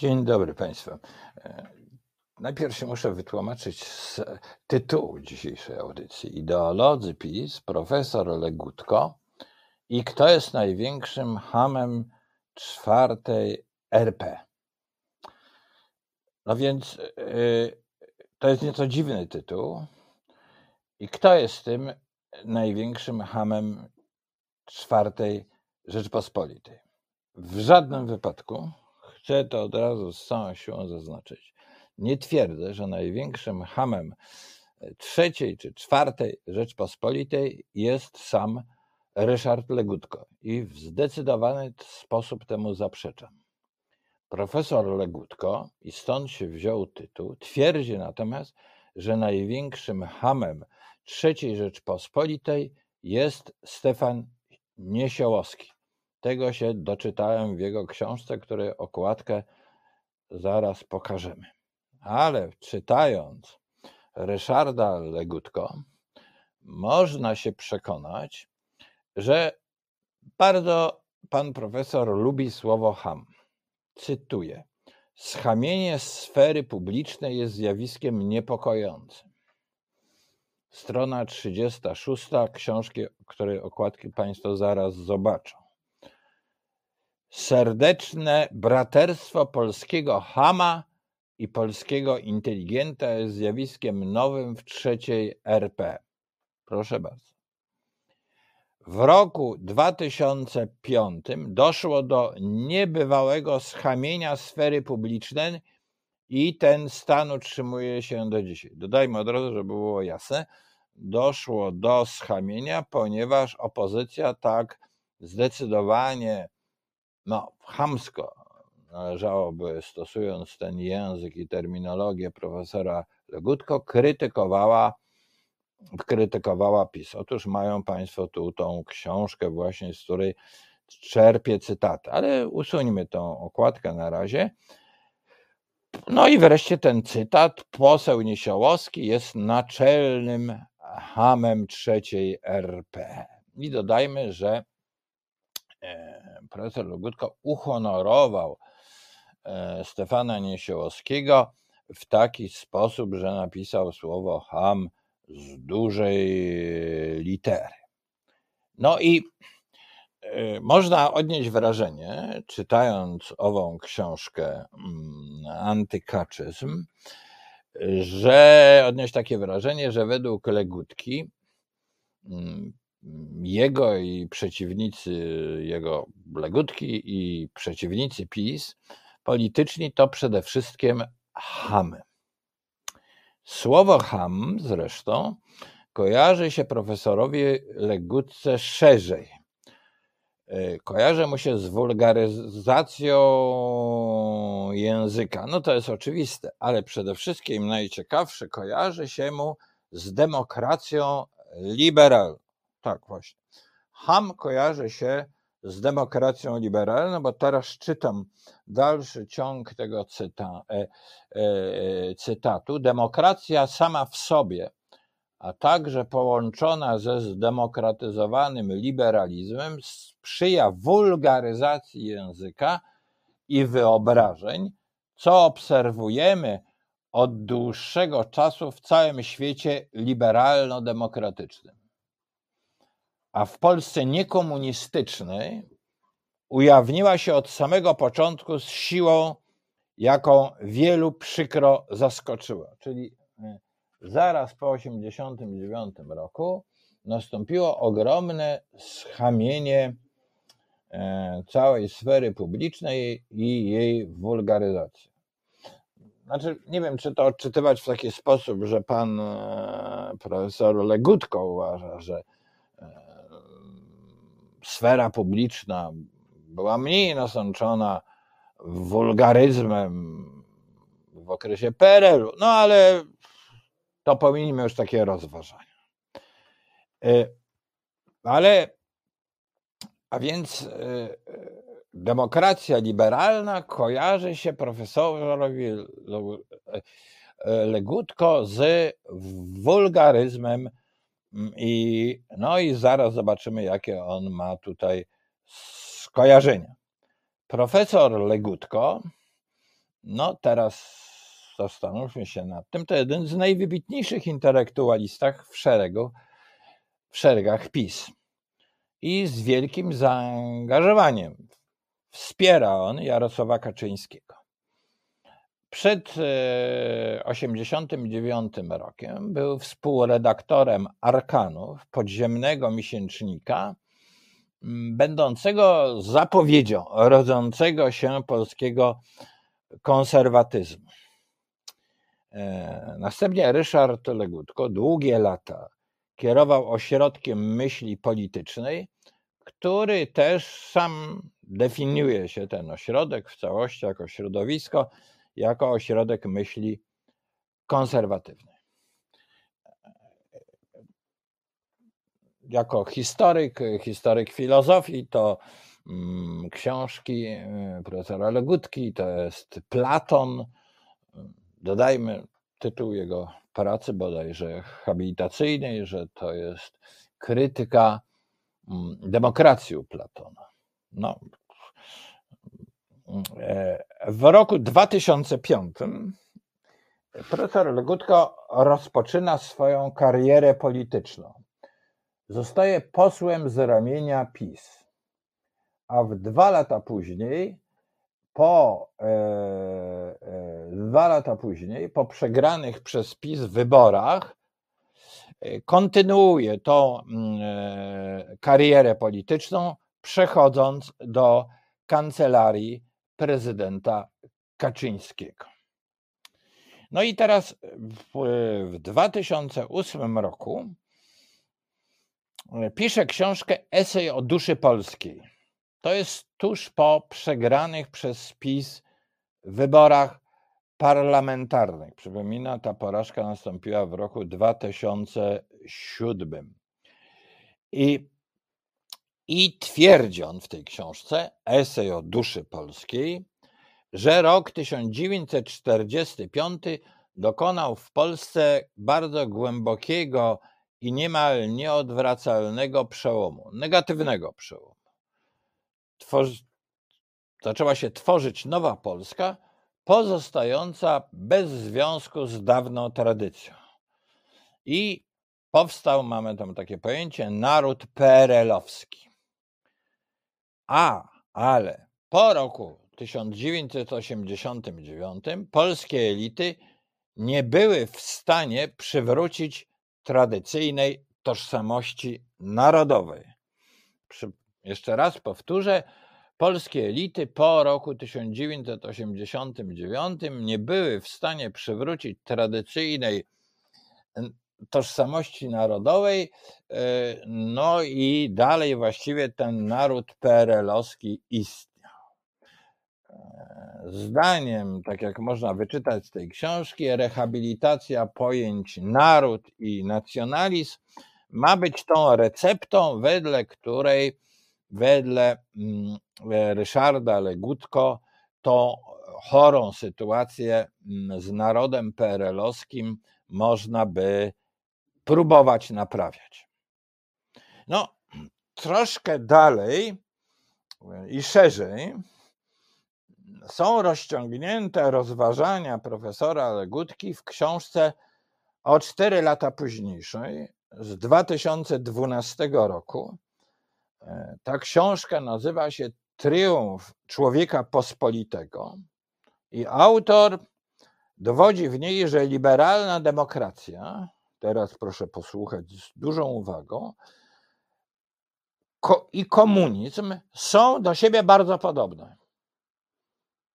Dzień dobry Państwu. E, najpierw się muszę wytłumaczyć z tytułu dzisiejszej audycji. Ideolodzy PiS, profesor Legutko i kto jest największym hamem czwartej RP. No więc yy, to jest nieco dziwny tytuł. I kto jest tym największym hamem czwartej Rzeczpospolitej? W żadnym wypadku Chcę to od razu z całą siłą zaznaczyć. Nie twierdzę, że największym hamem e, trzeciej czy czwartej Rzeczpospolitej jest sam Ryszard Legutko i w zdecydowany sposób temu zaprzeczam. Profesor Legutko, i stąd się wziął tytuł, twierdzi natomiast, że największym hamem trzeciej Rzeczpospolitej jest Stefan Niesiołowski. Tego się doczytałem w jego książce, której okładkę zaraz pokażemy. Ale czytając Ryszarda Legutko, można się przekonać, że bardzo pan profesor lubi słowo ham. Cytuję: Schamienie sfery publicznej jest zjawiskiem niepokojącym. Strona 36 książki, której okładki Państwo zaraz zobaczą. Serdeczne braterstwo polskiego Hama i polskiego inteligenta jest zjawiskiem nowym w trzeciej RP. Proszę bardzo. W roku 2005 doszło do niebywałego schamienia sfery publicznej i ten stan utrzymuje się do dzisiaj. Dodajmy od razu, żeby było jasne, doszło do schamienia, ponieważ opozycja tak zdecydowanie no, chamsko należałoby, stosując ten język i terminologię profesora Legutko, krytykowała, krytykowała PiS. Otóż mają Państwo tu tą książkę właśnie, z której czerpię cytaty, ale usuńmy tą okładkę na razie. No i wreszcie ten cytat. Poseł Niesiołowski jest naczelnym hamem trzeciej RP. I dodajmy, że profesor Logutko uhonorował e, Stefana Niesiołowskiego w taki sposób, że napisał słowo ham z dużej litery. No i e, można odnieść wrażenie, czytając ową książkę mm, Antykaczyzm, że odnieść takie wrażenie, że według Legutki mm, jego i przeciwnicy jego Legutki i przeciwnicy PiS polityczni to przede wszystkim chamy. Słowo ham zresztą kojarzy się profesorowi Legutce szerzej. E, kojarzy mu się z wulgaryzacją języka. No to jest oczywiste, ale przede wszystkim najciekawsze kojarzy się mu z demokracją liberalną. Tak, właśnie. Ham kojarzy się z demokracją liberalną, bo teraz czytam dalszy ciąg tego cyta, e, e, cytatu. Demokracja sama w sobie, a także połączona ze zdemokratyzowanym liberalizmem, sprzyja wulgaryzacji języka i wyobrażeń, co obserwujemy od dłuższego czasu w całym świecie liberalno-demokratycznym a w Polsce niekomunistycznej ujawniła się od samego początku z siłą, jaką wielu przykro zaskoczyła. Czyli e, zaraz po 1989 roku nastąpiło ogromne schamienie e, całej sfery publicznej i jej wulgaryzacja. Znaczy, nie wiem, czy to odczytywać w taki sposób, że pan e, profesor Legutko uważa, że sfera publiczna była mniej nasączona wulgaryzmem w okresie PRL-u, no ale to pominijmy już takie rozważania. E, ale, a więc e, demokracja liberalna kojarzy się profesorowi Legutko z wulgaryzmem I, no i zaraz zobaczymy, jakie on ma tutaj skojarzenia. Profesor Legutko No teraz zastanówmy się nad tym. To jeden z najwybitniejszych intelektualistach w szeregu, w szeregach PiS. I z wielkim zaangażowaniem wspiera on Jarosława Kaczyńskiego. Przed 1989 e, rokiem był współredaktorem Arkanów, podziemnego miesięcznika, będącego zapowiedzią rodzącego się polskiego konserwatyzmu. E, następnie Ryszard Legutko długie lata kierował ośrodkiem myśli politycznej, który też sam definiuje się ten ośrodek w całości jako środowisko, jako ośrodek myśli konserwatywnej. Jako historyk, historyk filozofii, to mm, książki y, profesora Legutki, to jest Platon. Dodajmy tytuł jego pracy bodajże habilitacyjnej, że to jest krytyka mm, demokracji u Platona. No, w roku 2005 profesor Legutko rozpoczyna swoją karierę polityczną. Zostaje posłem z ramienia PiS, a w dwa lata później, po e, e, dwa lata później, po przegranych przez PiS wyborach, e, kontynuuje tą mm, e, karierę polityczną, przechodząc do kancelarii prezydenta Kaczyńskiego. No i teraz w 2008 roku e, pisze książkę Esej o duszy polskiej. To jest tuż po przegranych przez PiS wyborach parlamentarnych. Przypomina, ta porażka nastąpiła w roku 2007. I i twierdzi on w tej książce, esej o duszy polskiej, że rok 1945 dokonał w Polsce bardzo głębokiego i niemal nieodwracalnego przełomu, negatywnego przełomu. Zaczęła się tworzyć nowa Polska, pozostająca bez związku z dawną tradycją. I powstał, mamy tam takie pojęcie, naród PRL-owski. A, ale po roku 1989 polskie elity nie były w stanie przywrócić tradycyjnej tożsamości narodowej. Jeszcze raz powtórzę, polskie elity po roku 1989 nie były w stanie przywrócić tradycyjnej tożsamości narodowej, e, no i dalej właściwie ten naród PRL-owski istniał. E, zdaniem, tak jak można wyczytać z tej książki, rehabilitacja pojęć naród i nacjonalizm ma być tą receptą, wedle której, wedle mm, Ryszarda Legutko, tą chorą sytuację mm, z narodem PRL-owskim można by próbować naprawiać. No, troszkę dalej i szerzej są rozciągnięte rozważania profesora Legutki w książce o cztery lata późniejszej, z 2012 roku. Ta książka nazywa się Triumf Człowieka Pospolitego i autor dowodzi w niej, że liberalna demokracja teraz proszę posłuchać z dużą uwagą, ko i komunizm są do siebie bardzo podobne.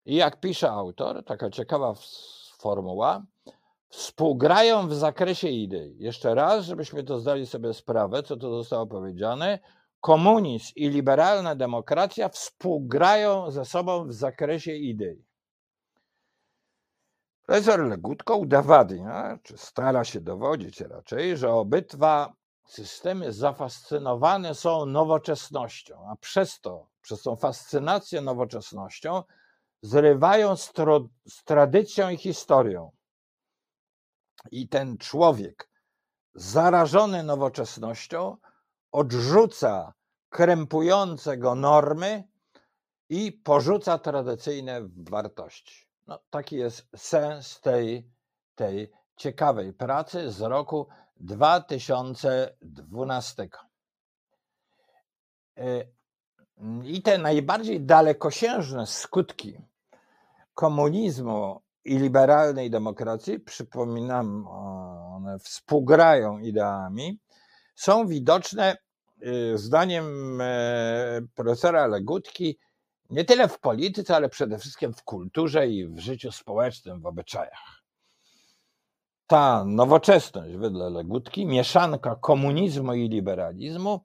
I jak pisze autor, taka ciekawa formuła, współgrają w zakresie idei. Jeszcze raz, żebyśmy to zdali sobie sprawę, co to zostało powiedziane. Komunizm i liberalna demokracja współgrają ze sobą w zakresie idei. Profesor Legutko udowadnia, czy stara się dowodzić raczej, że obydwa systemy zafascynowane są nowoczesnością, a przez to, przez tą fascynację nowoczesnością, zrywają z, z tradycją i historią. I ten człowiek zarażony nowoczesnością odrzuca krępujące go normy i porzuca tradycyjne wartości. No, taki jest sens tej, tej ciekawej pracy z roku 2012. Y, I te najbardziej dalekosiężne skutki komunizmu i liberalnej demokracji, przypominam, one współgrają ideami, są widoczne y, zdaniem e, profesora Legutki nie tyle w polityce, ale przede wszystkim w kulturze i w życiu społecznym, w obyczajach. Ta nowoczesność, wedle Legutki, mieszanka komunizmu i liberalizmu,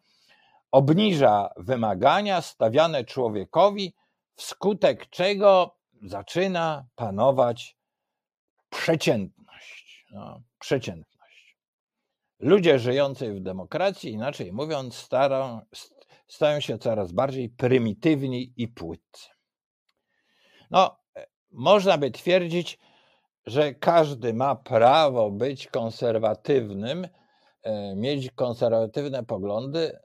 obniża wymagania stawiane człowiekowi, wskutek czego zaczyna panować przeciętność. No, przeciętność. Ludzie żyjący w demokracji, inaczej mówiąc, starą, stają się coraz bardziej prymitywni i płytcy. No, można by twierdzić, że każdy ma prawo być konserwatywnym, e, mieć konserwatywne poglądy,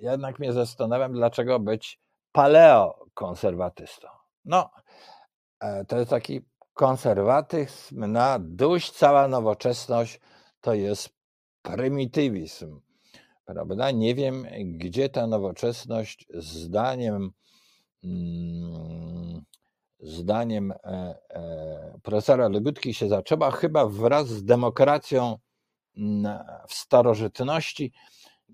jednak mnie zastanawiam, dlaczego być paleokonserwatystą. No, e, to jest taki konserwatyzm na duś, cała nowoczesność to jest prymitywizm. Prawda? Nie wiem, gdzie ta nowoczesność zdaniem mm, zdaniem e, e, profesora Legutki się zaczęła, chyba wraz z demokracją w starożytności,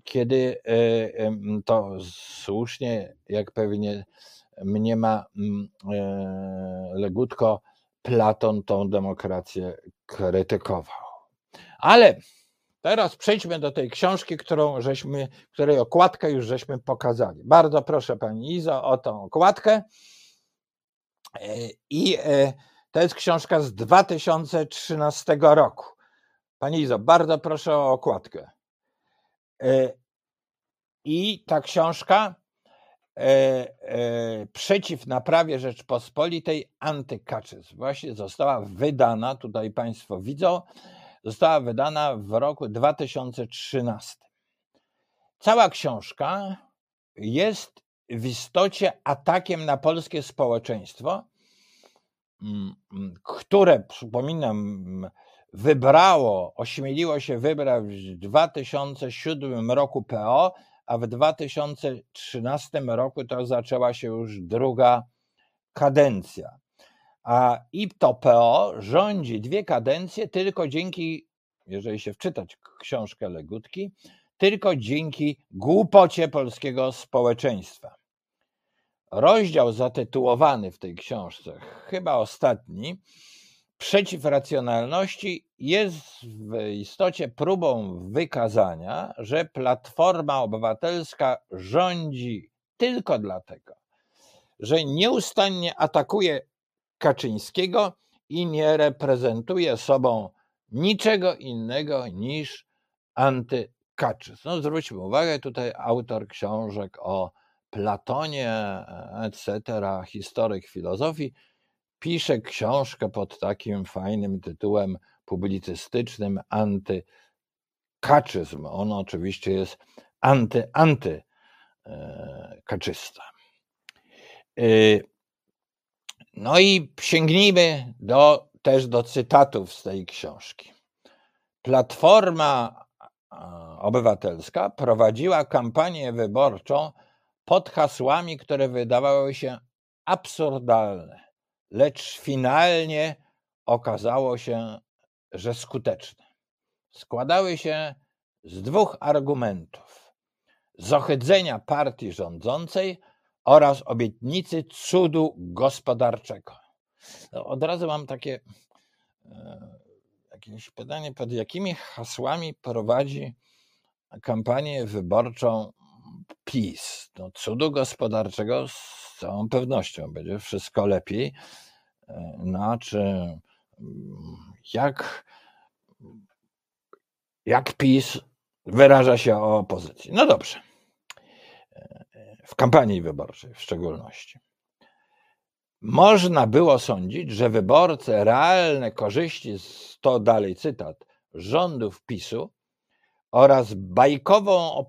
kiedy e, to słusznie, jak pewnie mniema Legutko, Platon tą demokrację krytykował. Ale Teraz przejdźmy do tej książki, którą żeśmy, której okładkę już żeśmy pokazali. Bardzo proszę Pani Izo o tą okładkę. E, I e, to jest książka z 2013 roku. Pani Izo, bardzo proszę o okładkę. E, I ta książka przeciw naprawie Rzeczpospolitej antykaczyzm właśnie została wydana, tutaj Państwo widzą, została wydana w roku 2013. Cała książka jest w istocie atakiem na polskie społeczeństwo, mm, które, przypominam, wybrało, ośmieliło się wybrać w 2007 roku PO, a w 2013 roku to zaczęła się już druga kadencja. A IPTO-PO rządzi dwie kadencje tylko dzięki, jeżeli się wczytać książkę Legutki, tylko dzięki głupocie polskiego społeczeństwa. Rozdział zatytułowany w tej książce, chyba ostatni, przeciw racjonalności, jest w istocie próbą wykazania, że Platforma Obywatelska rządzi tylko dlatego, że nieustannie atakuje Kaczyńskiego i nie reprezentuje sobą niczego innego niż antykaczyzm. No zwróćmy uwagę, tutaj autor książek o Platonie, etc., historyk filozofii, pisze książkę pod takim fajnym tytułem publicystycznym antykaczyzm. On oczywiście jest anty-anty e, kaczysta. Y, no i sięgnijmy do, też do cytatów z tej książki. Platforma Obywatelska prowadziła kampanię wyborczą pod hasłami, które wydawały się absurdalne, lecz finalnie okazało się, że skuteczne. Składały się z dwóch argumentów: z ohydzenia partii rządzącej oraz obietnicy cudu gospodarczego. No, od razu mam takie e, jakieś pytanie, pod jakimi hasłami prowadzi kampanię wyborczą PiS? No, cudu gospodarczego z całą pewnością będzie wszystko lepiej. E, no, czy mm, jak, jak PiS wyraża się o opozycji? No dobrze w kampanii wyborczej w szczególności. Można było sądzić, że wyborcy realne korzyści, to dalej cytat, rządów PiSu oraz bajkową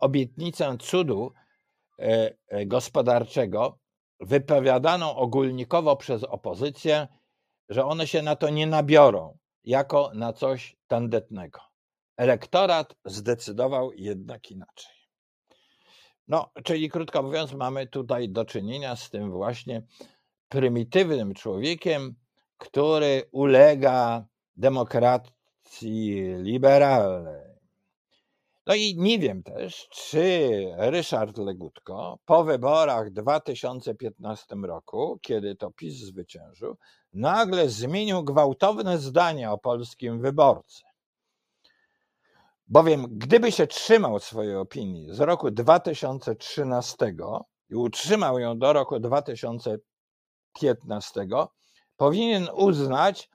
obietnicę cudu e, e, gospodarczego wypowiadaną ogólnikowo przez opozycję że one się na to nie nabiorą jako na coś tandetnego. Elektorat zdecydował jednak inaczej. No, czyli krótko mówiąc, mamy tutaj do czynienia z tym właśnie prymitywnym człowiekiem, który ulega demokracji liberalnej. No i nie wiem też, czy Ryszard Legutko po wyborach w 2015 roku, kiedy to PiS zwyciężył, nagle zmienił gwałtowne zdanie o polskim wyborcy. Bowiem gdyby się trzymał swojej opinii z roku 2013 i utrzymał ją do roku 2015, powinien uznać,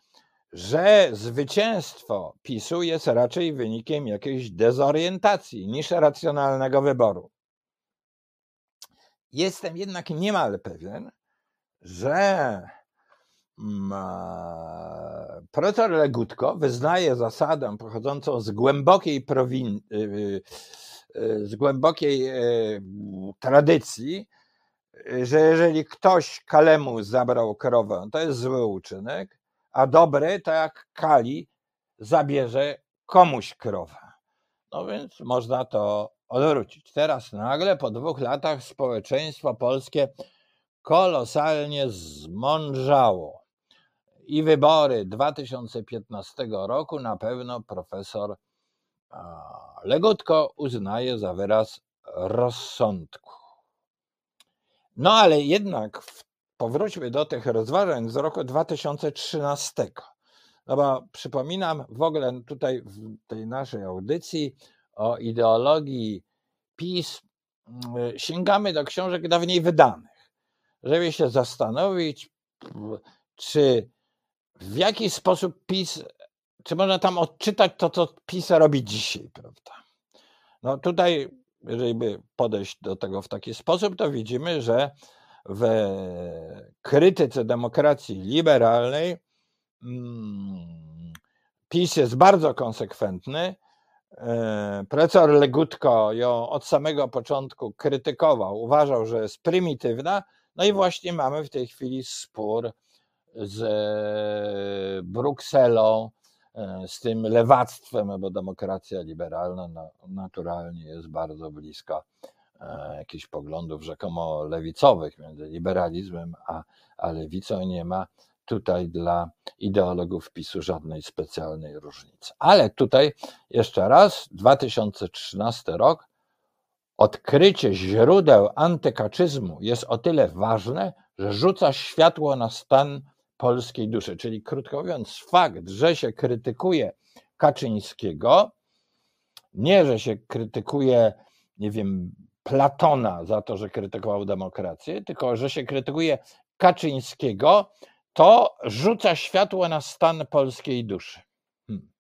że zwycięstwo PiSu jest raczej wynikiem jakiejś dezorientacji niż racjonalnego wyboru. Jestem jednak niemal pewien, że profesor Legutko wyznaje zasadę pochodzącą z głębokiej prowin... Y, y, y, z głębokiej tradycji, że jeżeli ktoś kalemu zabrał krowę, to jest zły uczynek, a dobry to jak Kali zabierze komuś krowę. No więc można to odwrócić. Teraz nagle po dwóch latach społeczeństwo polskie kolosalnie zmądrzało. I wybory 2015 roku na pewno profesor Legutko uznaje za wyraz rozsądku. No ale jednak powróćmy do tych rozważań z roku 2013. No bo przypominam w ogóle tutaj w tej naszej audycji o ideologii PiS mm, sięgamy do książek dawniej wydanych, żeby się zastanowić, czy w jaki sposób PiS, czy można tam odczytać to, co PiS robi dzisiaj, prawda? No tutaj, jeżeli by podejść do tego w taki sposób, to widzimy, że w krytyce demokracji liberalnej mm, PiS jest bardzo konsekwentny. E, profesor Legutko ją od samego początku krytykował, uważał, że jest prymitywna. No i właśnie mamy w tej chwili spór z Brukselą, e, z tym lewactwem, bo demokracja liberalna naturalnie jest bardzo bliska E, jakichś poglądów rzekomo lewicowych między liberalizmem a, a lewicą. Nie ma tutaj dla ideologów PiSu żadnej specjalnej różnicy. Ale tutaj jeszcze raz, 2013 rok, odkrycie źródeł antykaczyzmu jest o tyle ważne, że rzuca światło na stan polskiej duszy. Czyli krótko mówiąc, fakt, że się krytykuje Kaczyńskiego, nie, że się krytykuje, nie wiem, Platona za to, że krytykował demokrację, tylko że się krytykuje Kaczyńskiego, to rzuca światło na stan polskiej duszy. Hmm.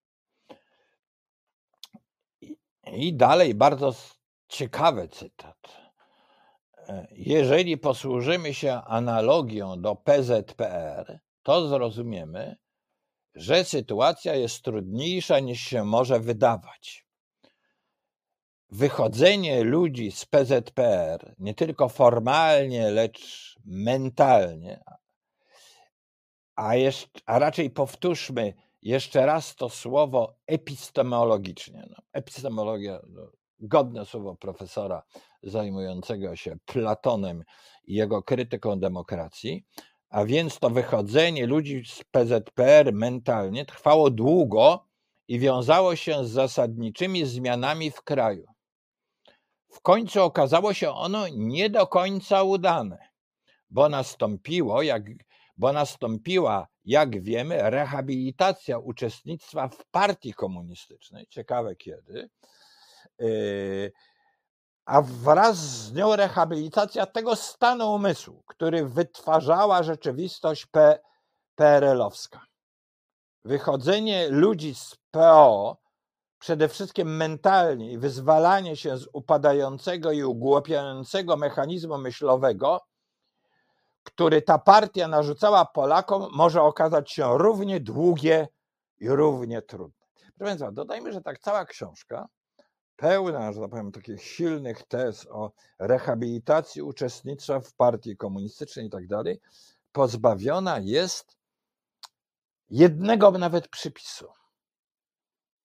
I dalej bardzo ciekawy cytat. Jeżeli posłużymy się analogią do PZPR, to zrozumiemy, że sytuacja jest trudniejsza niż się może wydawać wychodzenie ludzi z PZPR, nie tylko formalnie, lecz mentalnie, a, jeszcze, a raczej powtórzmy jeszcze raz to słowo epistemologicznie. No, epistemologia, no, godne słowo profesora zajmującego się Platonem i jego krytyką demokracji, a więc to wychodzenie ludzi z PZPR mentalnie trwało długo i wiązało się z zasadniczymi zmianami w kraju. W końcu okazało się ono nie do końca udane, bo nastąpiło, jak, bo nastąpiła, jak wiemy, rehabilitacja uczestnictwa w partii komunistycznej. Ciekawe kiedy. Yy, a wraz z nią rehabilitacja tego stanu umysłu, który wytwarzała rzeczywistość PRL-owska. Wychodzenie ludzi z PO przede wszystkim mentalnie i wyzwalanie się z upadającego i ugłupiającego mechanizmu myślowego, który ta partia narzucała Polakom, może okazać się równie długie i równie trudne. Proszę Państwa, dodajmy, że tak cała książka, pełna, że tak powiem, takich silnych tez o rehabilitacji uczestnictwa w partii komunistycznej i tak dalej, pozbawiona jest jednego nawet przypisu,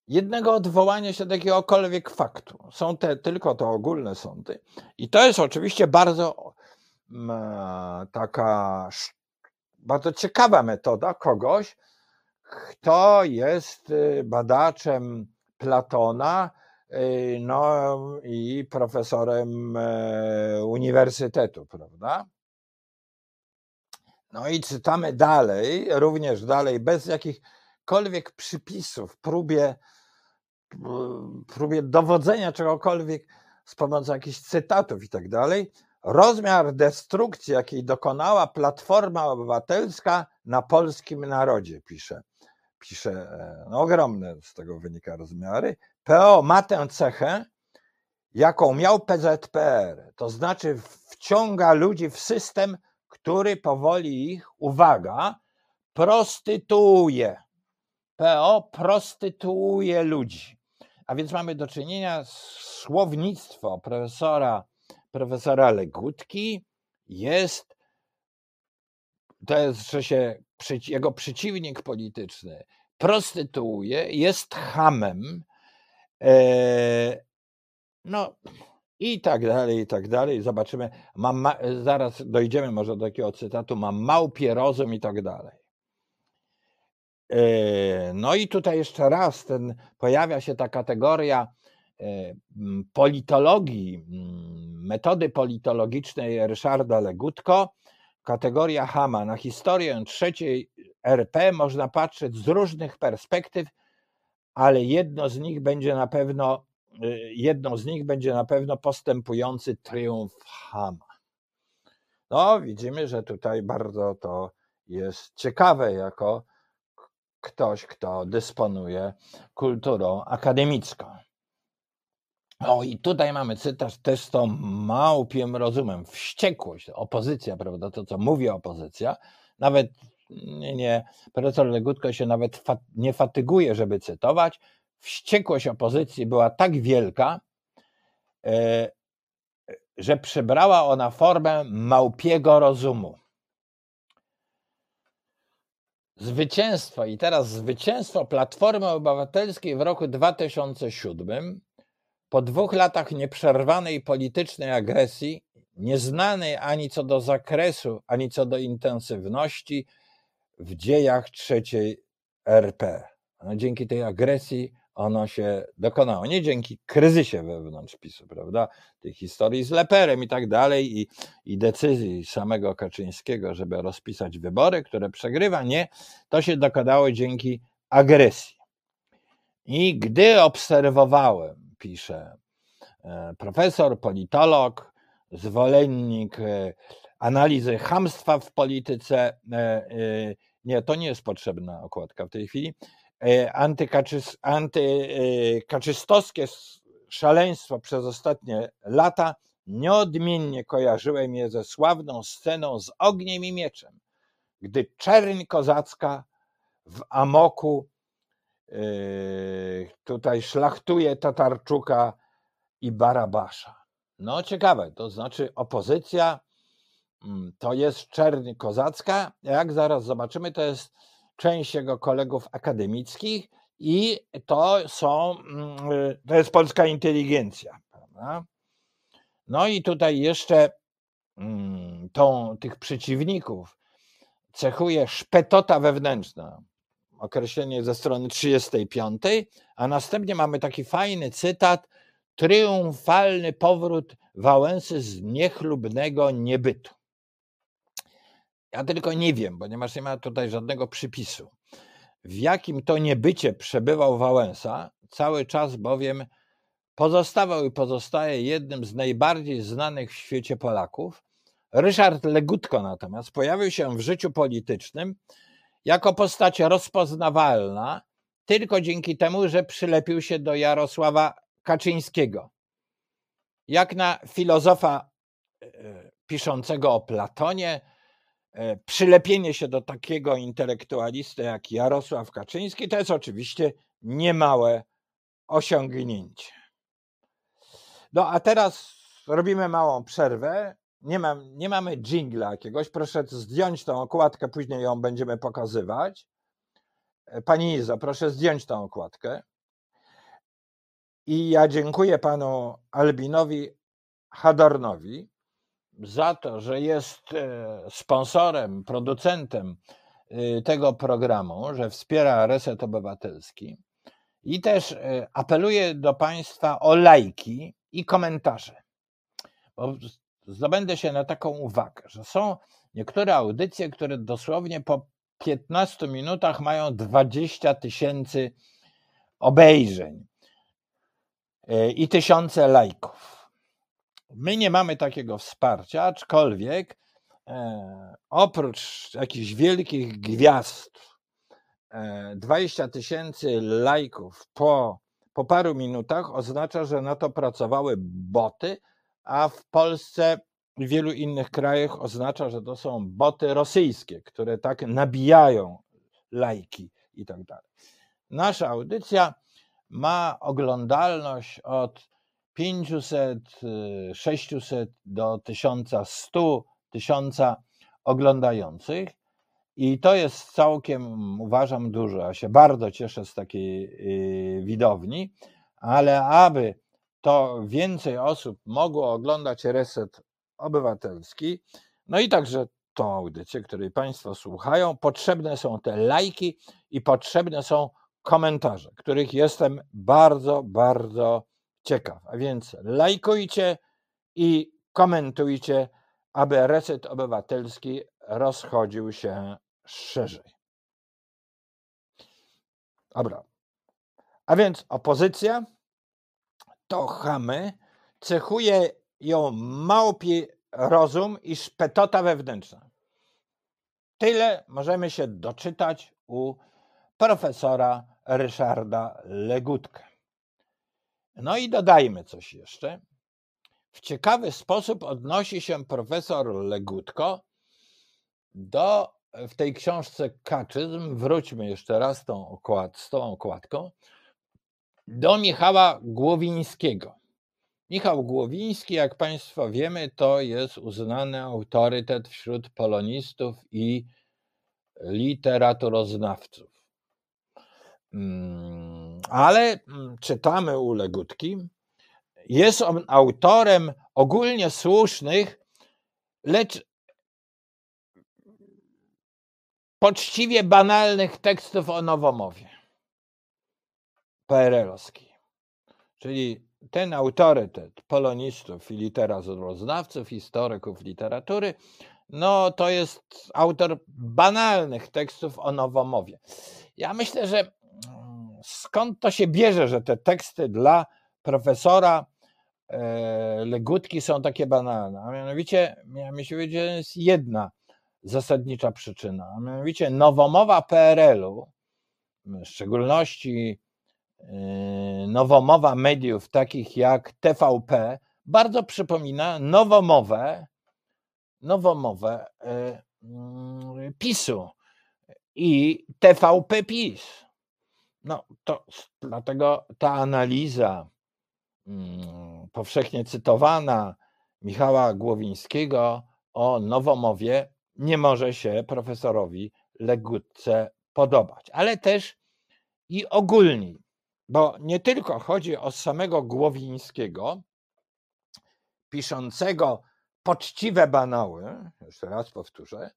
jednego odwołania się do jakiegokolwiek faktu. Są te tylko to ogólne sądy. I to jest oczywiście bardzo mm, taka bardzo ciekawa metoda kogoś, kto jest y, badaczem Platona, no i profesorem e, uniwersytetu, prawda? No i czytamy dalej, również dalej, bez jakichkolwiek przypisów, próbie, próbie dowodzenia czegokolwiek z pomocą jakichś cytatów i tak dalej. Rozmiar destrukcji, jakiej dokonała Platforma Obywatelska na polskim narodzie, pisze. Pisze, e, no ogromne z tego wynika rozmiary. PO ma tę cechę, jaką miał PZPR, to znaczy wciąga ludzi w system który powoli ich, uwaga, prostytuuje. PO prostytuuje ludzi. A więc mamy do czynienia z słownictwo profesora, profesora Legutki jest, to jest, że się jego przeciwnik polityczny prostytuuje, jest hamem. E, no, i tak dalej, i tak dalej. Zobaczymy. Mam ma, zaraz dojdziemy może do takiego cytatu. Mam małpie rozum i tak dalej. E, no i tutaj jeszcze raz ten, pojawia się ta kategoria e, politologii, metody politologicznej Ryszarda Legutko, kategoria Hama. Na historię trzeciej RP można patrzeć z różnych perspektyw, ale jedno z nich będzie na pewno Y, jedną z nich będzie na pewno postępujący triumf Hama. No, widzimy, że tutaj bardzo to jest ciekawe jako ktoś, kto dysponuje kulturą akademicką. O, i tutaj mamy cytat też z tą małpiem rozumem. Wściekłość, opozycja, prawda, to co mówi opozycja. Nawet nie, nie profesor Legutko się nawet nie fatyguje, żeby cytować, wściekłość opozycji była tak wielka, e, że przybrała ona formę małpiego rozumu. Zwycięstwo, i teraz zwycięstwo Platformy Obywatelskiej w roku 2007, po dwóch latach nieprzerwanej politycznej agresji, nieznanej ani co do zakresu, ani co do intensywności w dziejach trzeciej RP. No, dzięki tej agresji ono się dokonało. Nie dzięki kryzysie wewnątrz PiSu, prawda? Tej historii z Leperem i tak dalej, i, i decyzji samego Kaczyńskiego, żeby rozpisać wybory, które przegrywa. Nie, to się dokonało dzięki agresji. I gdy obserwowałem, pisze e, profesor, politolog, zwolennik e, analizy hamstwa w polityce, e, nie, to nie jest potrzebna okładka w tej chwili, antykaczystowskie szaleństwo przez ostatnie lata nieodmiennie kojarzyłem je ze sławną sceną z ogniem i mieczem, gdy czerń kozacka w amoku tutaj szlachtuje Tatarczuka i Barabasza. No ciekawe, to znaczy opozycja mm, to jest czerń kozacka, jak zaraz zobaczymy, to jest część jego kolegów akademickich i to są, mm, y, to jest polska inteligencja. Prawda? No i tutaj jeszcze mm, tą, tych przeciwników cechuje szpetota wewnętrzna, określenie ze strony 35, a następnie mamy taki fajny cytat, triumfalny powrót Wałęsy z niechlubnego niebytu. Ja tylko nie wiem, ponieważ nie ma tutaj żadnego przypisu, w jakim to niebycie przebywał Wałęsa, cały czas bowiem pozostawał i pozostaje jednym z najbardziej znanych w świecie Polaków. Ryszard Legutko natomiast pojawił się w życiu politycznym jako postać rozpoznawalna tylko dzięki temu, że przylepił się do Jarosława Kaczyńskiego. Jak na filozofa e, piszącego o Platonie, E, przylepienie się do takiego intelektualisty jak Jarosław Kaczyński to jest oczywiście niemałe osiągnięcie. No a teraz robimy małą przerwę. Nie, mam, nie mamy jingla jakiegoś. Proszę zdjąć tą okładkę, później ją będziemy pokazywać. pani Izo, proszę zdjąć tą okładkę. I ja dziękuję panu Albinowi Hadornowi za to, że jest e, sponsorem, producentem y, tego programu, że wspiera Reset Obywatelski. I też e, apeluję do Państwa o lajki i komentarze. Bo zdobędę się na taką uwagę, że są niektóre audycje, które dosłownie po 15 minutach mają 20 tysięcy obejrzeń e, i tysiące lajków. My nie mamy takiego wsparcia, aczkolwiek e, oprócz jakichś wielkich gwiazd, 20 e, tysięcy lajków po, po paru minutach oznacza, że na to pracowały boty, a w Polsce i wielu innych krajach oznacza, że to są boty rosyjskie, które tak nabijają lajki i tak dalej. Nasza audycja ma oglądalność od 500, 600 do 1100, 1000 oglądających i to jest całkiem, uważam, dużo. Ja się bardzo cieszę z takiej y, widowni, ale aby to więcej osób mogło oglądać Reset Obywatelski, no i także tą audycję, której Państwo słuchają, potrzebne są te lajki i potrzebne są komentarze, których jestem bardzo, bardzo ciekaw. A więc lajkujcie i komentujcie, aby Reset Obywatelski rozchodził się szerzej. Dobra. A więc opozycja to chamy cechuje ją małpi rozum i szpetota wewnętrzna. Tyle możemy się doczytać u profesora Ryszarda Legutkę. No i dodajmy coś jeszcze. W ciekawy sposób odnosi się profesor Legutko do w tej książce Kaczyzm, wróćmy jeszcze raz tą okład, z tą okładką, do Michała Głowińskiego. Michał Głowiński, jak Państwo wiemy, to jest uznany autorytet wśród polonistów i literaturoznawców. Mm, ale mm, czytamy u Legutki, jest on autorem ogólnie słusznych, lecz poczciwie banalnych tekstów o nowomowie PRL-owskiej. Czyli ten autorytet polonistów i literaturoznawców, historyków literatury, no to jest autor banalnych tekstów o nowomowie. Ja myślę, że mm, skąd to się bierze, że te teksty dla profesora e, Legutki są takie banalne? A mianowicie, mianowicie jest jedna zasadnicza przyczyna, a mianowicie nowomowa PRL-u, w szczególności nowomowa mediów takich jak TVP bardzo przypomina nowomowę, nowomowę yy, PiSu i TVP PiS. No to dlatego ta analiza powszechnie cytowana Michała Głowińskiego o nowomowie nie może się profesorowi Legutce podobać, ale też i ogólniej bo nie tylko chodzi o samego Głowińskiego, piszącego poczciwe banały, jeszcze raz powtórzę,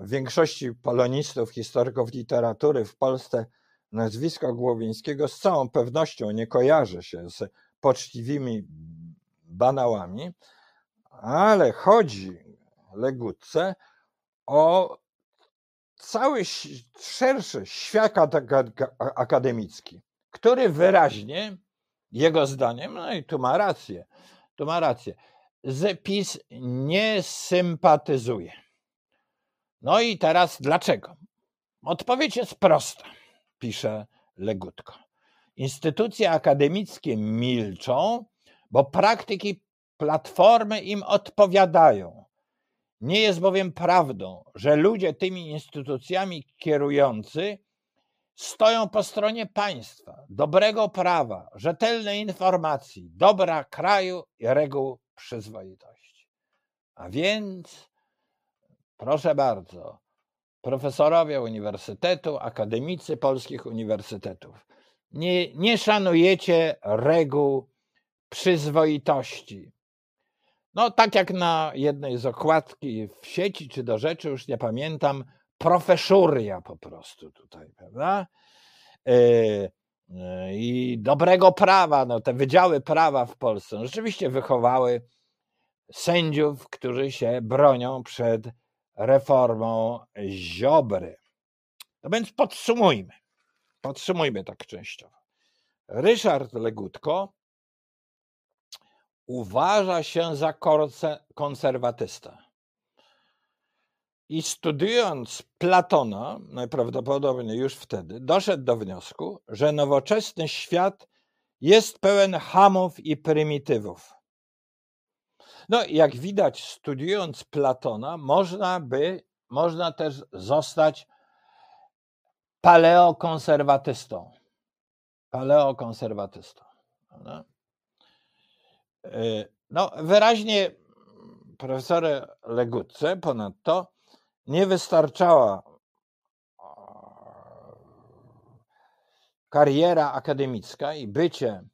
w większości polonistów, historyków literatury w Polsce nazwisko Głowińskiego z całą pewnością nie kojarzy się z poczciwymi banałami, ale chodzi Legutce o cały szerszy świat akademicki, który wyraźnie, jego zdaniem, no i tu ma rację, tu ma rację, z PiS nie sympatyzuje. No i teraz dlaczego? Odpowiedź jest prosta, pisze Legutko. Instytucje akademickie milczą, bo praktyki platformy im odpowiadają. Nie jest bowiem prawdą, że ludzie tymi instytucjami kierujący stoją po stronie państwa, dobrego prawa, rzetelnej informacji, dobra kraju i reguł przyzwoitości. A więc, proszę bardzo, profesorowie uniwersytetu, akademicy polskich uniwersytetów. Nie, nie szanujecie reguł przyzwoitości. No, tak jak na jednej z okładki w sieci czy do rzeczy, już nie pamiętam, profeszuria po prostu tutaj, prawda? E, e, I dobrego prawa, no te wydziały prawa w Polsce no, rzeczywiście wychowały sędziów, którzy się bronią przed reformą Ziobry. No więc podsumujmy. Podsumujmy tak częściowo. Ryszard Legutko uważa się za konserwatystę. I studiując Platona, najprawdopodobniej już wtedy, doszedł do wniosku, że nowoczesny świat jest pełen hamów i prymitywów. No, jak widać, studiując Platona, można by, można też zostać paleokonserwatystą. Paleokonserwatystą. No, wyraźnie profesor Legutce ponadto nie wystarczała kariera akademicka i bycie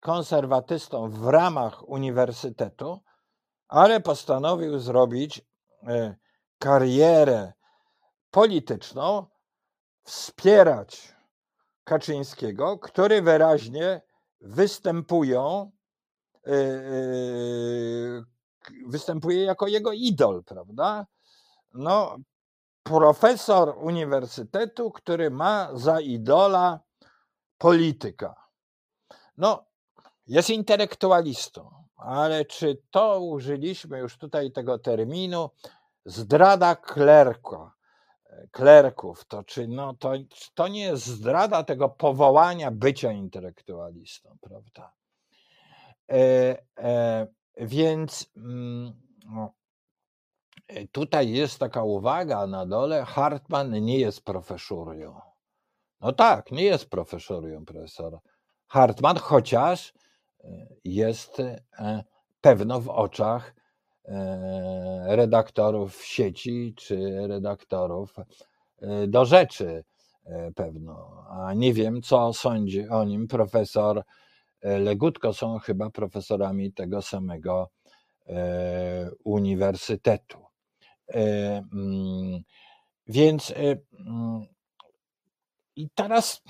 konserwatystą w ramach uniwersytetu, ale postanowił zrobić e, karierę polityczną, wspierać Kaczyńskiego, który wyraźnie występują, występuje jako jego idol, prawda? No, profesor uniwersytetu, który ma za idola polityka. No, jest intelektualistą, ale czy to użyliśmy już tutaj tego terminu zdrada klerka, klerków, to czy no, to, to nie jest zdrada tego powołania bycia intelektualistą, prawda? E, e, więc mm, no, tutaj jest taka uwaga na dole, Hartman nie jest profesorią. No tak, nie jest profesorią profesor Hartman, chociaż jest e, pewno w oczach e, redaktorów sieci czy redaktorów e, do rzeczy pewno. A nie wiem, co sądzi o nim profesor Legutko. Są chyba profesorami tego samego uniwersytetu. Mm, więc mm, i teraz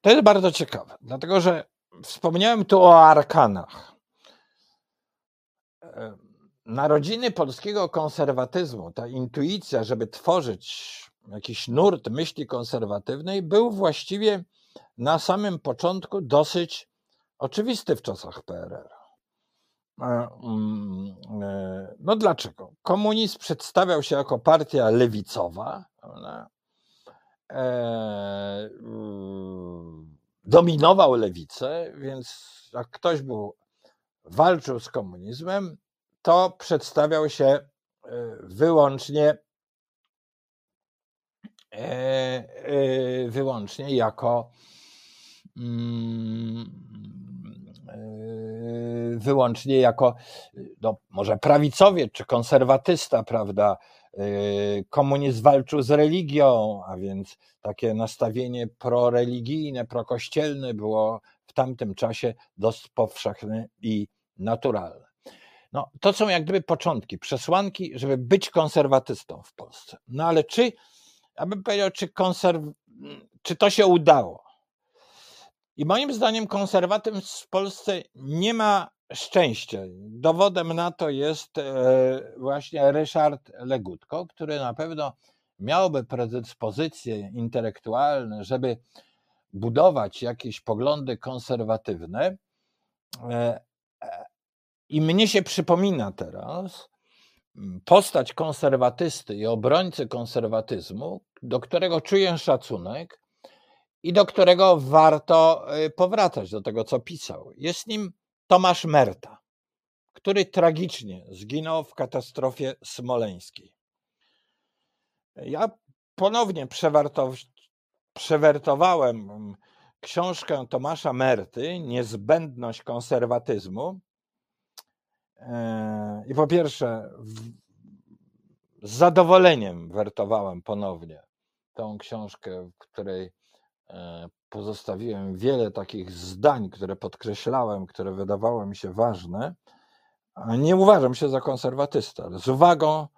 to jest bardzo ciekawe, dlatego że Wspomniałem tu o arkanach. Narodziny polskiego konserwatyzmu, ta intuicja, żeby tworzyć jakiś nurt myśli konserwatywnej, był właściwie na samym początku dosyć oczywisty w czasach PRL. E, mm, e, no dlaczego? Komunizm przedstawiał się jako partia lewicowa. E, dominował lewicę, więc jak ktoś był, walczył z komunizmem, to przedstawiał się wyłącznie wyłącznie jako mm, wyłącznie jako no, może prawicowiec czy konserwatysta, prawda, Y, komunizm walczył z religią, a więc takie nastawienie proreligijne, prokościelne było w tamtym czasie dość powszechne i naturalne. No, to są jak gdyby początki, przesłanki, żeby być konserwatystą w Polsce. No ale czy, ja bym powiedział, czy, konserw... czy to się udało? I moim zdaniem konserwatyzm w Polsce nie ma szczęście. Dowodem na to jest e, właśnie Ryszard Legutko, który na pewno miałby predyspozycje intelektualne, żeby budować jakieś poglądy konserwatywne. E, e, I mnie się przypomina teraz postać konserwatysty i obrońcy konserwatyzmu, do którego czuję szacunek i do którego warto powracać, do tego, co pisał. Jest nim Tomasz Merta, który tragicznie zginął w katastrofie smoleńskiej. Ja ponownie przewertowałem książkę Tomasza Merty, Niezbędność konserwatyzmu. E, I po pierwsze, z zadowoleniem wertowałem ponownie tą książkę, w której pozostawiłem wiele takich zdań, które podkreślałem, które wydawały mi się ważne. Nie uważam się za konserwatysta, ale z uwagą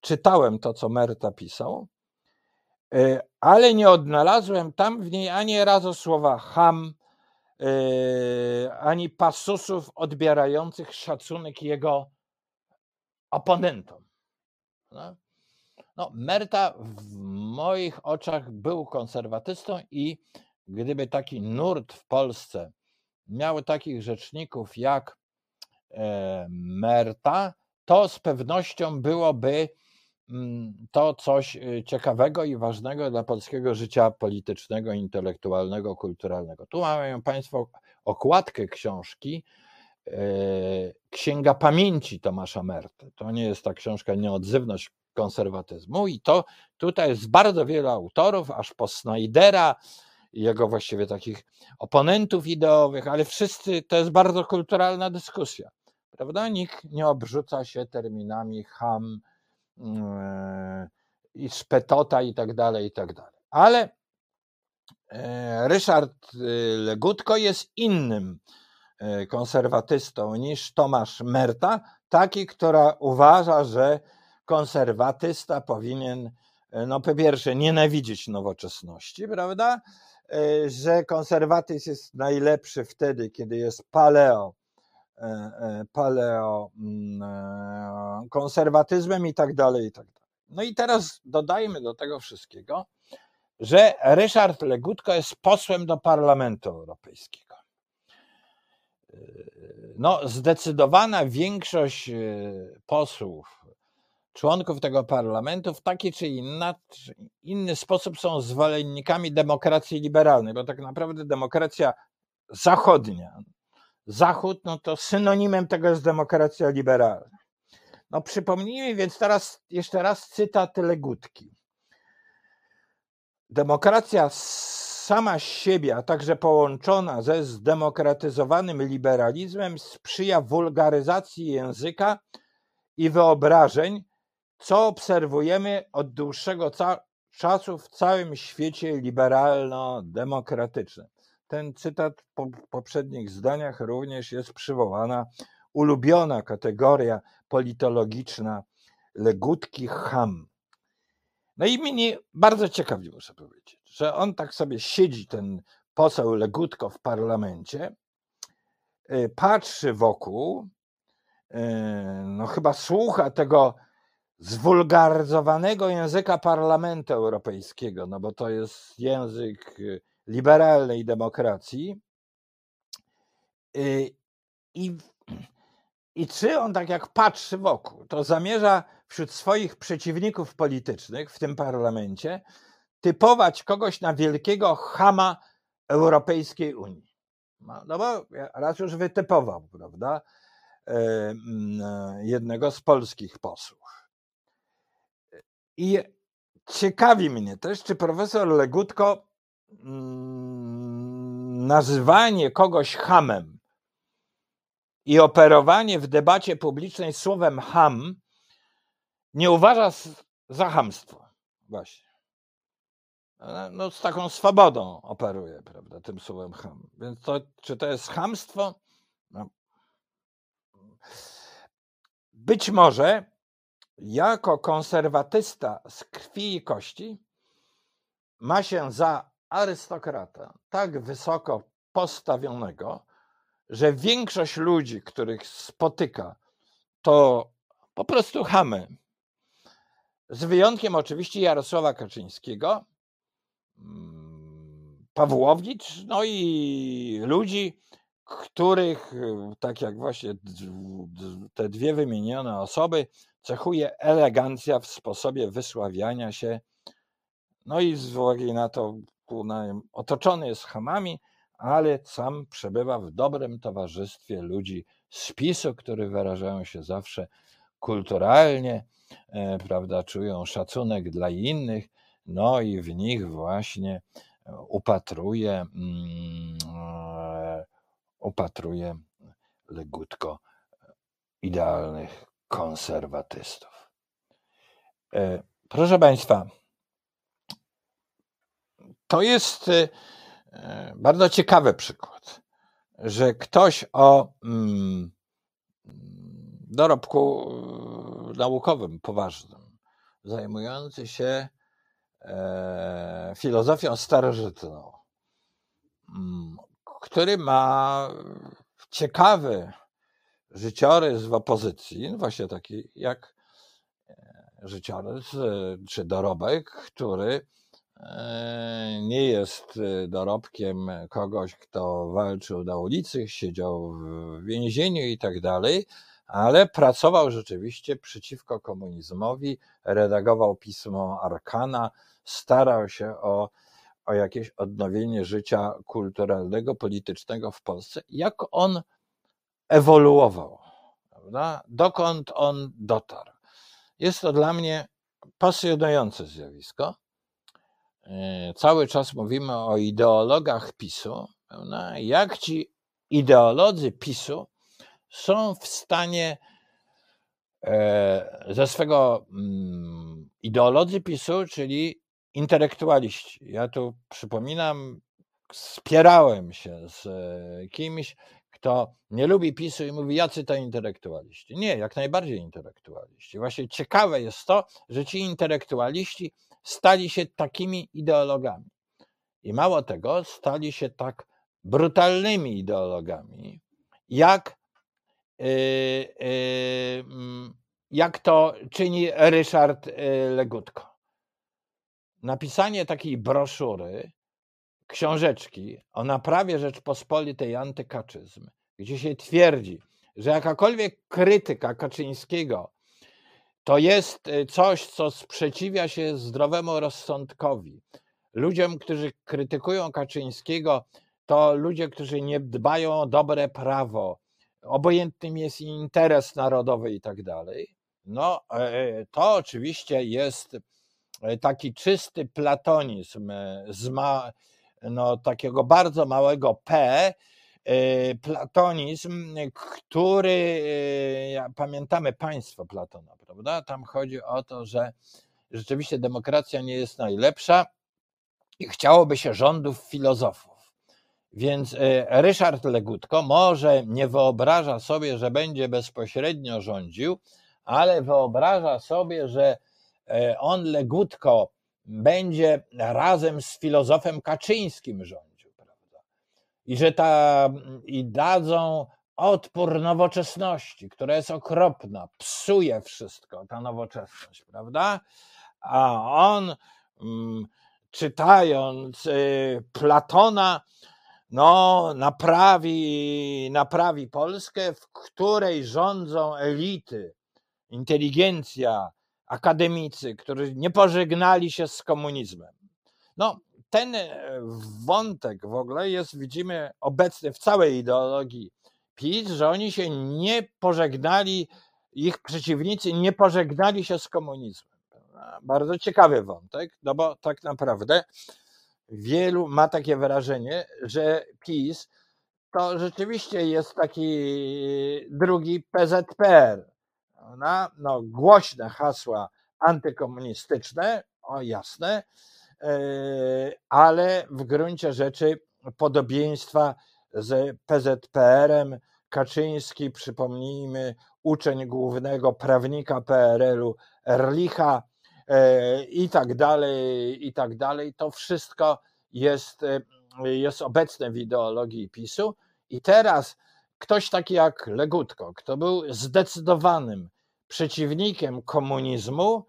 czytałem to, co Merta pisał, e, ale nie odnalazłem tam w niej ani razu słowa ham, e, ani pasusów odbierających szacunek jego oponentom. No. No, Merta w moich oczach był konserwatystą i gdyby taki nurt w Polsce miał takich rzeczników jak e, Merta, to z pewnością byłoby mm, to coś e, ciekawego i ważnego dla polskiego życia politycznego, intelektualnego, kulturalnego. Tu mają Państwo okładkę książki e, Księga Pamięci Tomasza Merty. To nie jest ta książka Nieodzywność konserwatyzmu i to tutaj jest bardzo wielu autorów, aż po Snydera, jego właściwie takich oponentów ideowych, ale wszyscy, to jest bardzo kulturalna dyskusja, prawda? Nikt nie obrzuca się terminami ham yy, i szpetota i tak dalej, i tak dalej. Ale e, Ryszard y, Legutko jest innym e, konserwatystą niż Tomasz Merta, taki, która uważa, że konserwatysta powinien, e, no po pierwsze, nienawidzić nowoczesności, prawda? E, że konserwatyzm jest najlepszy wtedy, kiedy jest paleo, e, paleo mm, konserwatyzmem i tak dalej, i tak dalej. No i teraz dodajmy do tego wszystkiego, że Ryszard Legutko jest posłem do Parlamentu Europejskiego. No, zdecydowana większość posłów członków tego parlamentu w taki czy inny, sposób są zwolennikami demokracji liberalnej, bo tak naprawdę demokracja zachodnia, Zachód, no to synonimem tego jest demokracja liberalna. No przypomnijmy więc teraz jeszcze raz cytat Legutki. Demokracja sama z siebie, a także połączona ze zdemokratyzowanym liberalizmem sprzyja wulgaryzacji języka i wyobrażeń, co obserwujemy od dłuższego czasu w całym świecie liberalno-demokratycznym. Ten cytat po poprzednich zdaniach również jest przywołana ulubiona kategoria politologiczna legutki ham. No i mnie bardzo ciekawi, muszę powiedzieć, że on tak sobie siedzi, ten poseł Legutko w parlamencie, y, patrzy wokół, y, no chyba słucha tego zwulgaryzowanego języka Parlamentu Europejskiego, no bo to jest język y, liberalnej demokracji. Y, I, I czy on tak jak patrzy wokół, to zamierza wśród swoich przeciwników politycznych w tym parlamencie typować kogoś na wielkiego chama Europejskiej Unii. No, no bo raz już wytypował, prawda, mm, jednego z polskich posłów. I ciekawi mnie też, czy profesor Legutko mm, nazywanie kogoś hamem i operowanie w debacie publicznej słowem ham nie uważa za hamstwo. Właśnie. No, z taką swobodą operuje, prawda, tym słowem ham. Więc to, czy to jest hamstwo? No. Być może jako konserwatysta z krwi i kości ma się za arystokrata tak wysoko postawionego, że większość ludzi, których spotyka, to po prostu chamy. Z wyjątkiem oczywiście Jarosława Kaczyńskiego, mm, Pawłowicz, no i ludzi, których, tak jak właśnie te dwie wymienione osoby, cechuje elegancja w sposobie wysławiania się. No i z uwagi na to otoczony jest chamami, ale sam przebywa w dobrym towarzystwie ludzi z PiSu, którzy wyrażają się zawsze kulturalnie, e, prawda, czują szacunek dla innych, no i w nich właśnie upatruje, mm, e, upatruje legutko idealnych konserwatystów. E, proszę Państwa, to jest e, bardzo ciekawy przykład, że ktoś o mm, dorobku e, naukowym poważnym, zajmujący się filozofią starożytną, mm, który ma ciekawy życiorys w opozycji, właśnie taki jak życiorys czy dorobek, który e, nie jest e, dorobkiem kogoś, kto walczył na ulicy, siedział w więzieniu i tak dalej, ale pracował rzeczywiście przeciwko komunizmowi, redagował pismo Arkana, starał się o, o jakieś odnowienie życia kulturalnego, politycznego w Polsce. Jak on ewoluował? Prawda? Dokąd on dotarł? Jest to dla mnie pasjonujące zjawisko. E, cały czas mówimy o ideologach PiSu. Prawda? Jak ci ideolodzy PiSu są w stanie e, ze swego mm, ideolodzy PiSu, czyli intelektualiści. Ja tu przypominam, spierałem się z e, kimś, kto nie lubi PiSu i mówi, jacy to intelektualiści. Nie, jak najbardziej intelektualiści. Właśnie ciekawe jest to, że ci intelektualiści stali się takimi ideologami. I mało tego, stali się tak brutalnymi ideologami, jak, yy, yy, jak to czyni Ryszard yy, Legutko. Napisanie takiej broszury książeczki o naprawie Rzeczpospolitej antykaczyzm, gdzie się twierdzi, że jakakolwiek krytyka Kaczyńskiego to jest y, coś, co sprzeciwia się zdrowemu rozsądkowi. Ludziom, którzy krytykują Kaczyńskiego, to ludzie, którzy nie dbają o dobre prawo, obojętnym jest interes narodowy i tak dalej. No, e, e, to oczywiście jest e, taki czysty platonizm, zma, no, takiego bardzo małego P, e, platonizm, który, e, pamiętamy państwo Platona, prawda? Tam chodzi o to, że rzeczywiście demokracja nie jest najlepsza i chciałoby się rządów filozofów. Więc e, Ryszard Legutko może nie wyobraża sobie, że będzie bezpośrednio rządził, ale wyobraża sobie, że on Legutko będzie razem z filozofem Kaczyńskim rządził, prawda? I że ta, i dadzą odpór nowoczesności, która jest okropna, psuje wszystko, ta nowoczesność, prawda? A on, mm, czytając y, Platona, no, naprawi, naprawi Polskę, w której rządzą elity, inteligencja, akademicy, którzy nie pożegnali się z komunizmem. No, ten e, wątek w ogóle jest, widzimy, obecny w całej ideologii PiS, że oni się nie pożegnali, ich przeciwnicy nie pożegnali się z komunizmem. Bardzo ciekawy wątek, no bo tak naprawdę wielu ma takie wrażenie, że PiS to rzeczywiście jest taki drugi PZPR, na no, głośne hasła antykomunistyczne, o jasne, e, ale w gruncie rzeczy podobieństwa z PZPR-em. Kaczyński, przypomnijmy, uczeń głównego prawnika PRL-u Erlicha e, i tak dalej, i tak dalej. To wszystko jest, e, jest obecne w ideologii PiSu. I teraz ktoś taki jak Legutko, kto był zdecydowanym przeciwnikiem komunizmu,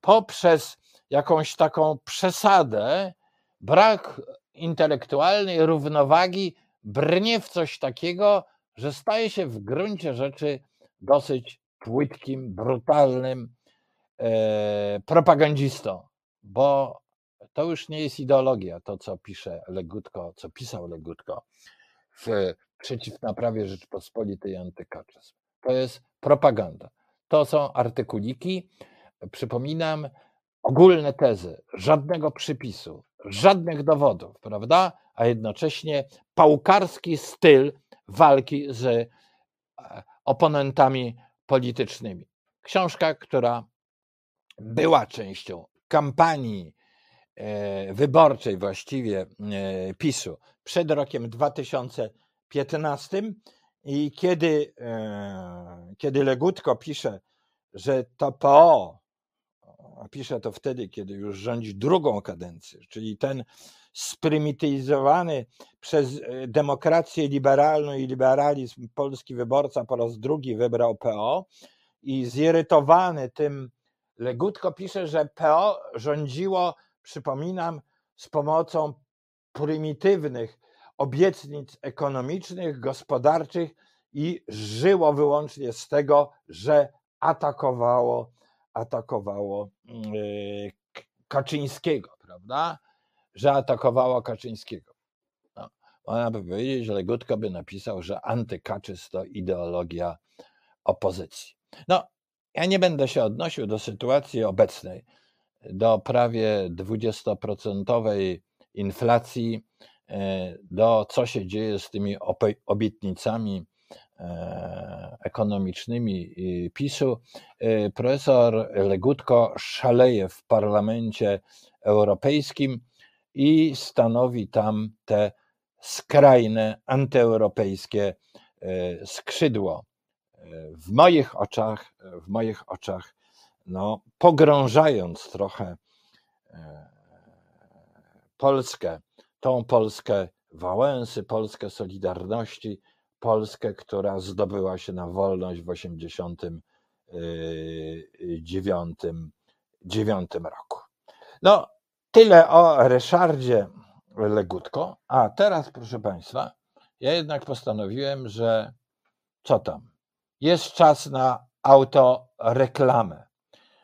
poprzez jakąś taką przesadę, brak intelektualnej równowagi, brnie w coś takiego, że staje się w gruncie rzeczy dosyć płytkim, brutalnym e, propagandzistą, bo to już nie jest ideologia, to co pisze Legutko, co pisał Legutko w przeciw naprawie Rzeczpospolitej antykaczyzm. To jest propaganda. To są artykuliki, przypominam, ogólne tezy, żadnego przypisu, żadnych dowodów, prawda? A jednocześnie pałkarski styl walki z e, oponentami politycznymi. Książka, która była częścią kampanii e, wyborczej właściwie e, PiSu przed rokiem 2015 i kiedy, e, kiedy Legutko pisze, że to PO, pisze to wtedy, kiedy już rządzi drugą kadencję, czyli ten sprymityzowany przez demokrację liberalną i liberalizm polski wyborca po raz drugi wybrał PO i zirytowany tym Legutko pisze, że PO rządziło, przypominam, z pomocą prymitywnych obietnic ekonomicznych, gospodarczych i żyło wyłącznie z tego, że atakowało, atakowało yy, Kaczyńskiego, prawda? Że atakowało Kaczyńskiego. No, można by powiedzieć, że Legutko by napisał, że antykaczyzm to ideologia opozycji. No, ja nie będę się odnosił do sytuacji obecnej, do prawie 20% inflacji, do co się dzieje z tymi obietnicami e, ekonomicznymi PiSu. E, profesor Legutko szaleje w parlamencie europejskim i stanowi tam te skrajne antyeuropejskie skrzydło w moich oczach, w moich oczach, no, pogrążając trochę e, Polskę, tą Polskę Wałęsy, Polskę Solidarności, Polskę, która zdobyła się na wolność w 1989 e, roku. No, tyle o Ryszardzie Legutko. A teraz, proszę Państwa, ja jednak postanowiłem, że co tam? jest czas na autoreklamę.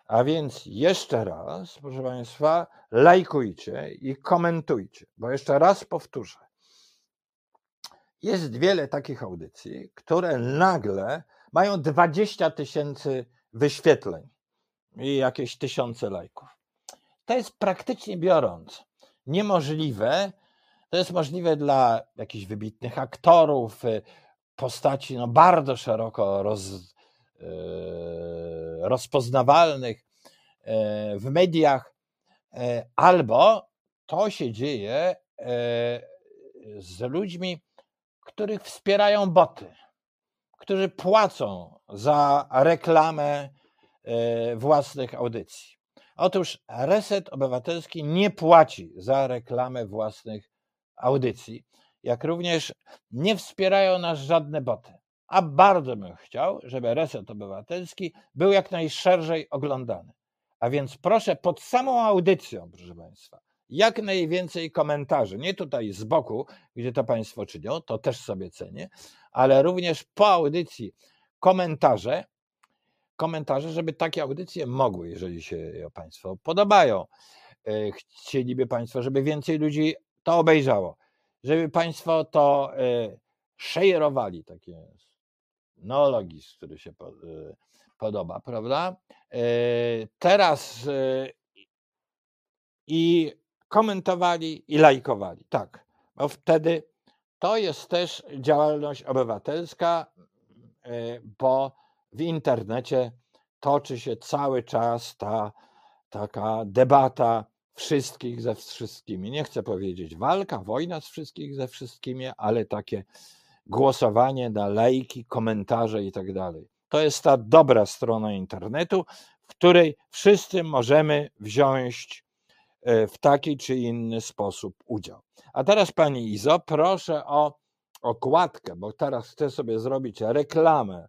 A więc jeszcze raz, proszę Państwa, lajkujcie i komentujcie, bo jeszcze raz powtórzę. Jest wiele takich audycji, które nagle mają 20 tysięcy wyświetleń i jakieś tysiące lajków. To jest praktycznie biorąc niemożliwe. To jest możliwe dla jakichś wybitnych aktorów, postaci no, bardzo szeroko roz, rozpoznawalnych e, w mediach, e, albo to się dzieje z ludźmi, których wspierają boty, którzy płacą za reklamę własnych audycji. Otóż Reset Obywatelski nie płaci za reklamę własnych audycji jak również nie wspierają nas żadne boty. A bardzo bym chciał, żeby Reset Obywatelski był jak najszerzej oglądany. A więc proszę pod samą audycją, proszę Państwa, jak najwięcej komentarzy. Nie tutaj z boku, gdzie to Państwo czynią, to też sobie cenię, ale również po audycji komentarze, komentarze, żeby takie audycje mogły, jeżeli się Państwo podobają. E, chcieliby Państwo, żeby więcej ludzi to obejrzało żeby Państwo to e, szejrowali, takie neologizm, który się e, podoba, prawda? E, teraz i komentowali i lajkowali, tak, bo wtedy to jest też działalność obywatelska, bo w internecie toczy się cały czas ta taka debata wszystkich ze wszystkimi. Nie chcę powiedzieć walka, wojna z wszystkich ze wszystkimi, ale takie głosowanie na lajki, komentarze i tak dalej. To jest ta dobra strona internetu, w której wszyscy możemy wziąć e, w taki czy inny sposób udział. A teraz Pani Izo, proszę o okładkę, bo teraz chcę sobie zrobić reklamę,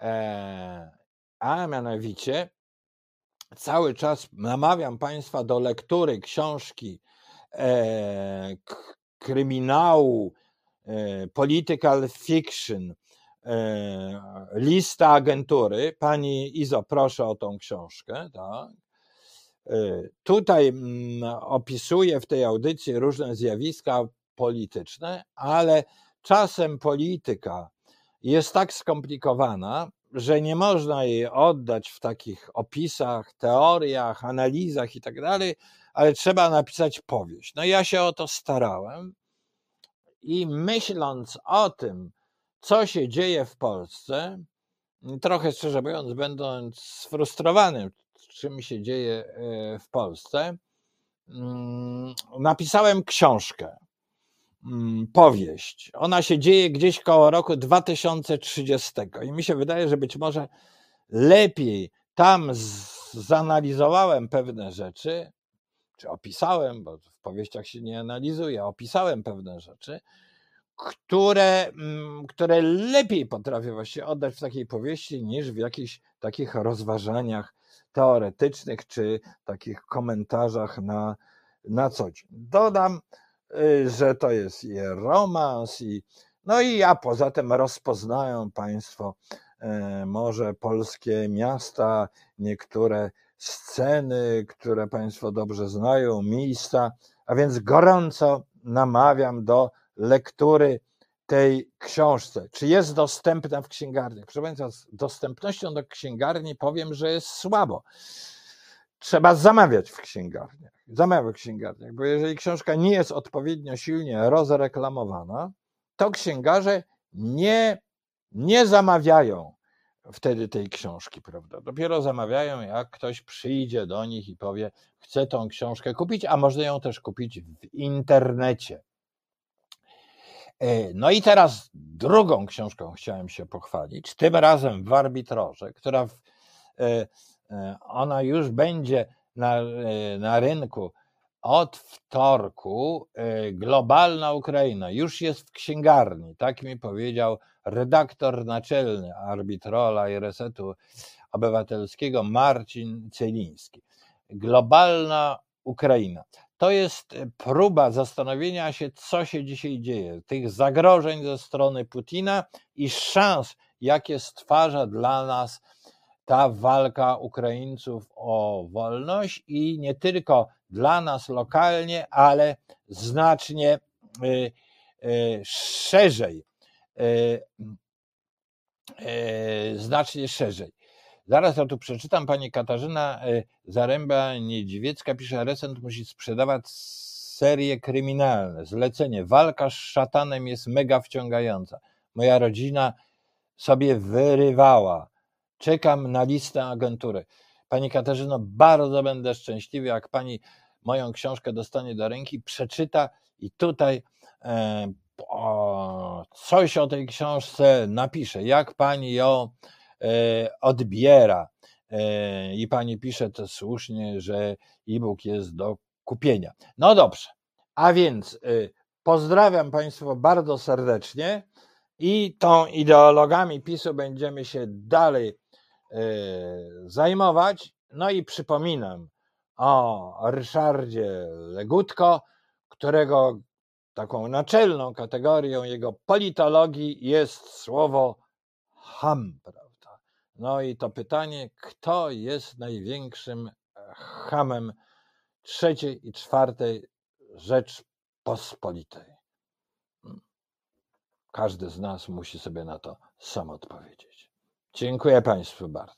e, a mianowicie cały czas namawiam Państwa do lektury książki e, kryminału, political fiction, e, lista agentury. Pani Izo, proszę o tą książkę. Tak? E, tutaj mm, opisuję w tej audycji różne zjawiska polityczne, ale czasem polityka jest tak skomplikowana, że nie można jej oddać w takich opisach, teoriach, analizach i tak dalej, ale trzeba napisać powieść. No ja się o to starałem i myśląc o tym, co się dzieje w Polsce, trochę szczerze mówiąc, będąc sfrustrowanym czym się dzieje e, w Polsce, mm, napisałem książkę, mm, powieść. Ona się dzieje gdzieś koło roku 2030 i mi się wydaje, że być może lepiej tam zanalizowałem pewne rzeczy, czy opisałem, bo w powieściach się nie analizuje, opisałem pewne rzeczy, które, mm, które lepiej potrafię właśnie oddać w takiej powieści niż w jakichś takich rozważaniach teoretycznych czy takich komentarzach na, na co dzień. Dodam, y, że to jest i romans, i no i ja poza tym rozpoznają Państwo e, może polskie miasta, niektóre sceny, które Państwo dobrze znają, miejsca, a więc gorąco namawiam do lektury tej książce. Czy jest dostępna w księgarniach? Proszę Państwa, z dostępnością do księgarni powiem, że jest słabo. Trzeba zamawiać w księgarniach. Zamawiać w księgarniach, bo jeżeli książka nie jest odpowiednio silnie rozreklamowana, to księgarze nie, nie zamawiają wtedy tej książki, prawda? Dopiero zamawiają, jak ktoś przyjdzie do nich i powie, chce tą książkę kupić, a można ją też kupić w internecie. E, no i teraz drugą książką chciałem się pochwalić, tym razem w arbitroże, która w, e, e, ona już będzie na, na rynku od wtorku. Globalna Ukraina już jest w księgarni, tak mi powiedział redaktor naczelny Arbitrola i Resetu Obywatelskiego Marcin Celiński. Globalna Ukraina to jest e, próba zastanowienia się, co się dzisiaj dzieje, tych zagrożeń ze strony Putina i szans, jakie stwarza dla nas ta walka Ukraińców o wolność i nie tylko dla nas lokalnie, ale znacznie e, e, szerzej. Znacznie szerzej. Zaraz to tu przeczytam. Pani Katarzyna Zaręba-Niedźwiecka pisze, Recent musi sprzedawać serie kryminalne. Zlecenie. Walka z szatanem jest mega wciągająca. Moja rodzina sobie wyrywała. Czekam na listę agentury. Pani Katarzyno, bardzo będę szczęśliwy, jak pani moją książkę dostanie do ręki, przeczyta i tutaj e, o, coś o tej książce napisze. Jak pani ją E, odbiera. E, I pani pisze to słusznie, że e-book jest do kupienia. No dobrze, a więc e, pozdrawiam Państwa bardzo serdecznie i tą ideologami PiSu będziemy się dalej zajmować. No i przypominam o Ryszardzie Legutko, którego taką naczelną kategorią jego politologii jest słowo ham. No i to pytanie, kto jest największym e, hamem trzeciej i czwartej Rzeczpospolitej? Hmm. Każdy z nas musi sobie na to sam odpowiedzieć. Dziękuję Państwu bardzo.